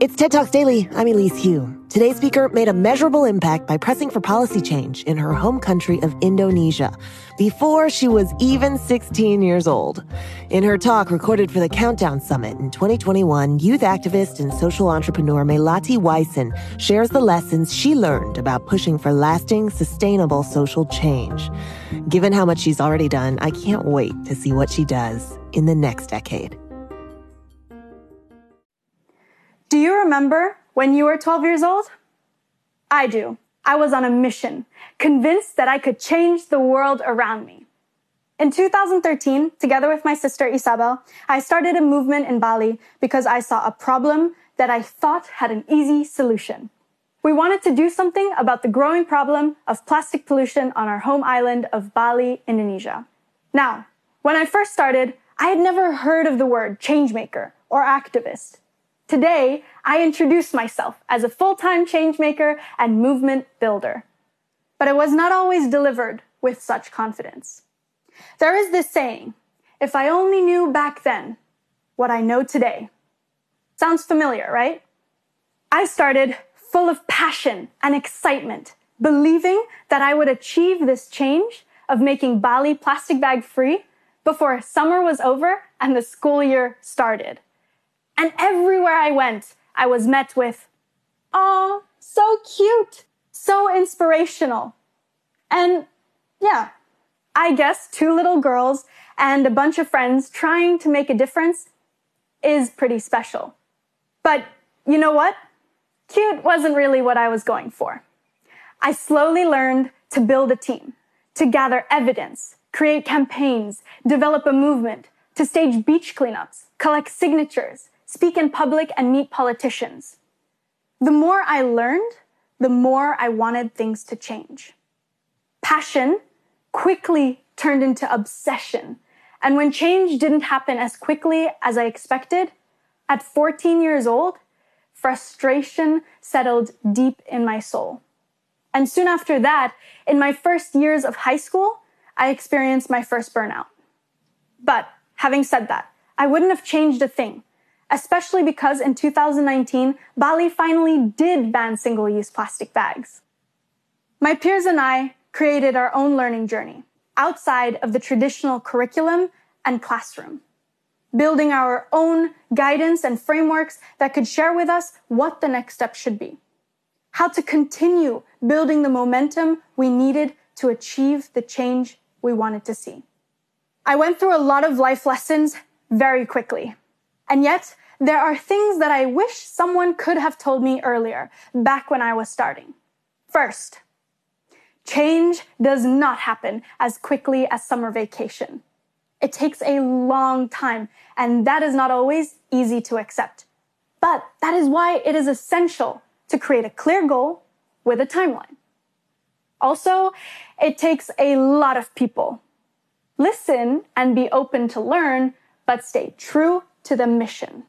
It's TED Talks Daily. I'm Elise Hu. Today's speaker made a measurable impact by pressing for policy change in her home country of Indonesia before she was even 16 years old. In her talk recorded for the Countdown Summit in 2021, youth activist and social entrepreneur Melati Wijsen shares the lessons she learned about pushing for lasting, sustainable social change. Given how much she's already done, I can't wait to see what she does in the next decade. Do you remember when you were 12 years old? I do. I was on a mission, convinced that I could change the world around me. In 2013, together with my sister Isabel, I started a movement in Bali because I saw a problem that I thought had an easy solution. We wanted to do something about the growing problem of plastic pollution on our home island of Bali, Indonesia. Now, when I first started, I had never heard of the word changemaker or activist. Today, I introduce myself as a full-time changemaker and movement builder. But it was not always delivered with such confidence. There is this saying, if I only knew back then what I know today. Sounds familiar, right? I started full of passion and excitement, believing that I would achieve this change of making Bali plastic bag free before summer was over and the school year started. And everywhere I went, I was met with, oh, so cute, so inspirational. And yeah, I guess two little girls and a bunch of friends trying to make a difference is pretty special. But you know what? Cute wasn't really what I was going for. I slowly learned to build a team, to gather evidence, create campaigns, develop a movement, to stage beach cleanups, collect signatures, speak in public, and meet politicians. The more I learned, the more I wanted things to change. Passion quickly turned into obsession. And when change didn't happen as quickly as I expected, at 14 years old, frustration settled deep in my soul. And soon after that, in my first years of high school, I experienced my first burnout. But having said that, I wouldn't have changed a thing especially because in 2019, Bali finally did ban single use plastic bags. My peers and I created our own learning journey outside of the traditional curriculum and classroom, building our own guidance and frameworks that could share with us what the next step should be, how to continue building the momentum we needed to achieve the change we wanted to see. I went through a lot of life lessons very quickly. And yet, there are things that I wish someone could have told me earlier, back when I was starting. First, change does not happen as quickly as summer vacation. It takes a long time, and that is not always easy to accept. But that is why it is essential to create a clear goal with a timeline. Also, it takes a lot of people. Listen and be open to learn, but stay true to the mission.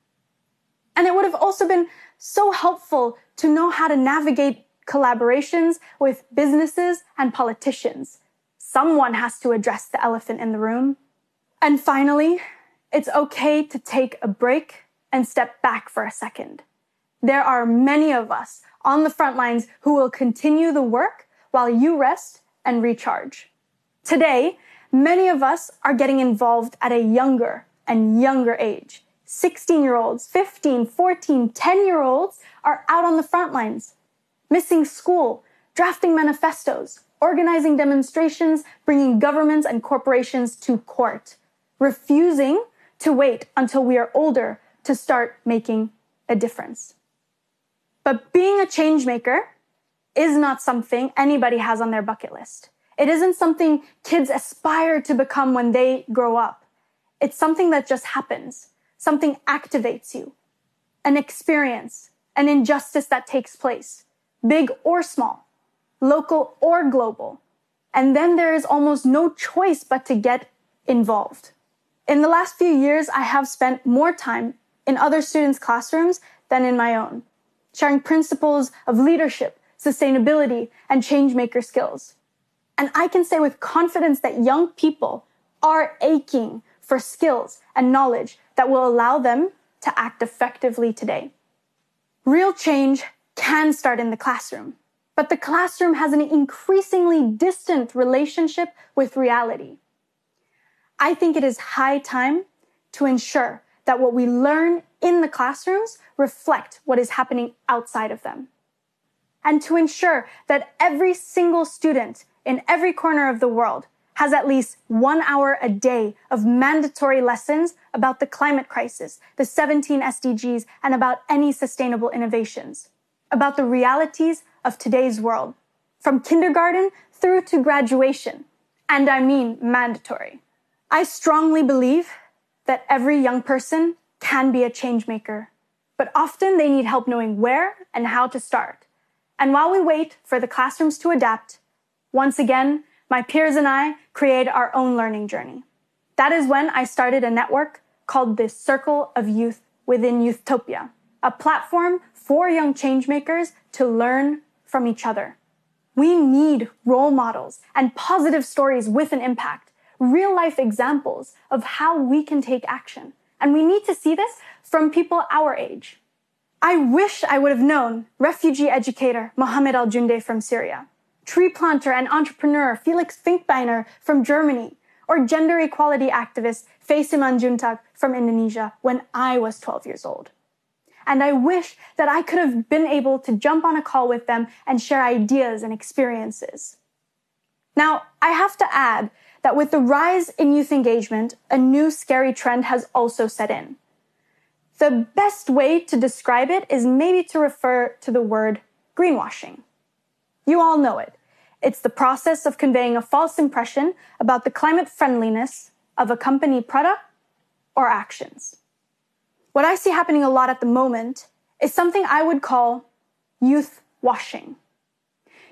And it would have also been so helpful to know how to navigate collaborations with businesses and politicians. Someone has to address the elephant in the room. And finally, it's okay to take a break and step back for a second. There are many of us on the front lines who will continue the work while you rest and recharge. Today, many of us are getting involved at a younger and younger age 16 year olds, 15, 14, 10 year olds are out on the front lines, missing school, drafting manifestos, organizing demonstrations, bringing governments and corporations to court, refusing to wait until we are older to start making a difference. But being a change maker is not something anybody has on their bucket list. It isn't something kids aspire to become when they grow up. It's something that just happens something activates you, an experience, an injustice that takes place, big or small, local or global. And then there is almost no choice but to get involved. In the last few years, I have spent more time in other students' classrooms than in my own, sharing principles of leadership, sustainability, and change maker skills. And I can say with confidence that young people are aching for skills and knowledge that will allow them to act effectively today. Real change can start in the classroom, but the classroom has an increasingly distant relationship with reality. I think it is high time to ensure that what we learn in the classrooms reflect what is happening outside of them. And to ensure that every single student in every corner of the world has at least one hour a day of mandatory lessons about the climate crisis, the 17 SDGs, and about any sustainable innovations, about the realities of today's world, from kindergarten through to graduation. And I mean mandatory. I strongly believe that every young person can be a change maker, but often they need help knowing where and how to start. And while we wait for the classrooms to adapt, once again, my peers and I create our own learning journey. That is when I started a network called the Circle of Youth within Youthtopia, a platform for young changemakers to learn from each other. We need role models and positive stories with an impact, real life examples of how we can take action. And we need to see this from people our age. I wish I would have known refugee educator Mohamad Al Jounde from Syria tree planter and entrepreneur Felix Finkbeiner from Germany, or gender equality activist Faye Simanjuntak from Indonesia when I was 12 years old. And I wish that I could have been able to jump on a call with them and share ideas and experiences. Now, I have to add that with the rise in youth engagement, a new scary trend has also set in. The best way to describe it is maybe to refer to the word greenwashing. You all know it. It's the process of conveying a false impression about the climate friendliness of a company product or actions. What I see happening a lot at the moment is something I would call youth washing.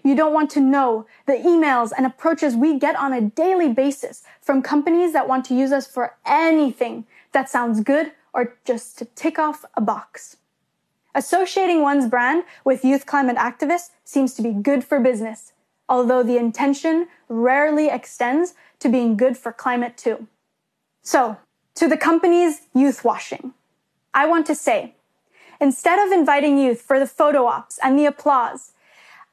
You don't want to know the emails and approaches we get on a daily basis from companies that want to use us for anything that sounds good or just to tick off a box. Associating one's brand with youth climate activists seems to be good for business, although the intention rarely extends to being good for climate too. So, to the company's youth washing, I want to say, instead of inviting youth for the photo ops and the applause,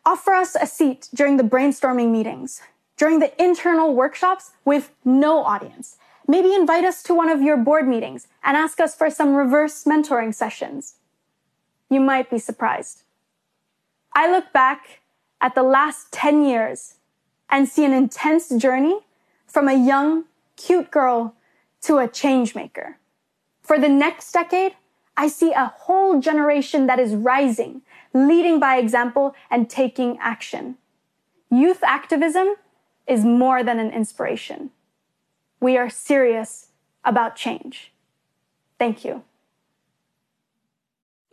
offer us a seat during the brainstorming meetings, during the internal workshops with no audience. Maybe invite us to one of your board meetings and ask us for some reverse mentoring sessions you might be surprised. I look back at the last 10 years and see an intense journey from a young, cute girl to a change maker. For the next decade, I see a whole generation that is rising, leading by example and taking action. Youth activism is more than an inspiration. We are serious about change. Thank you.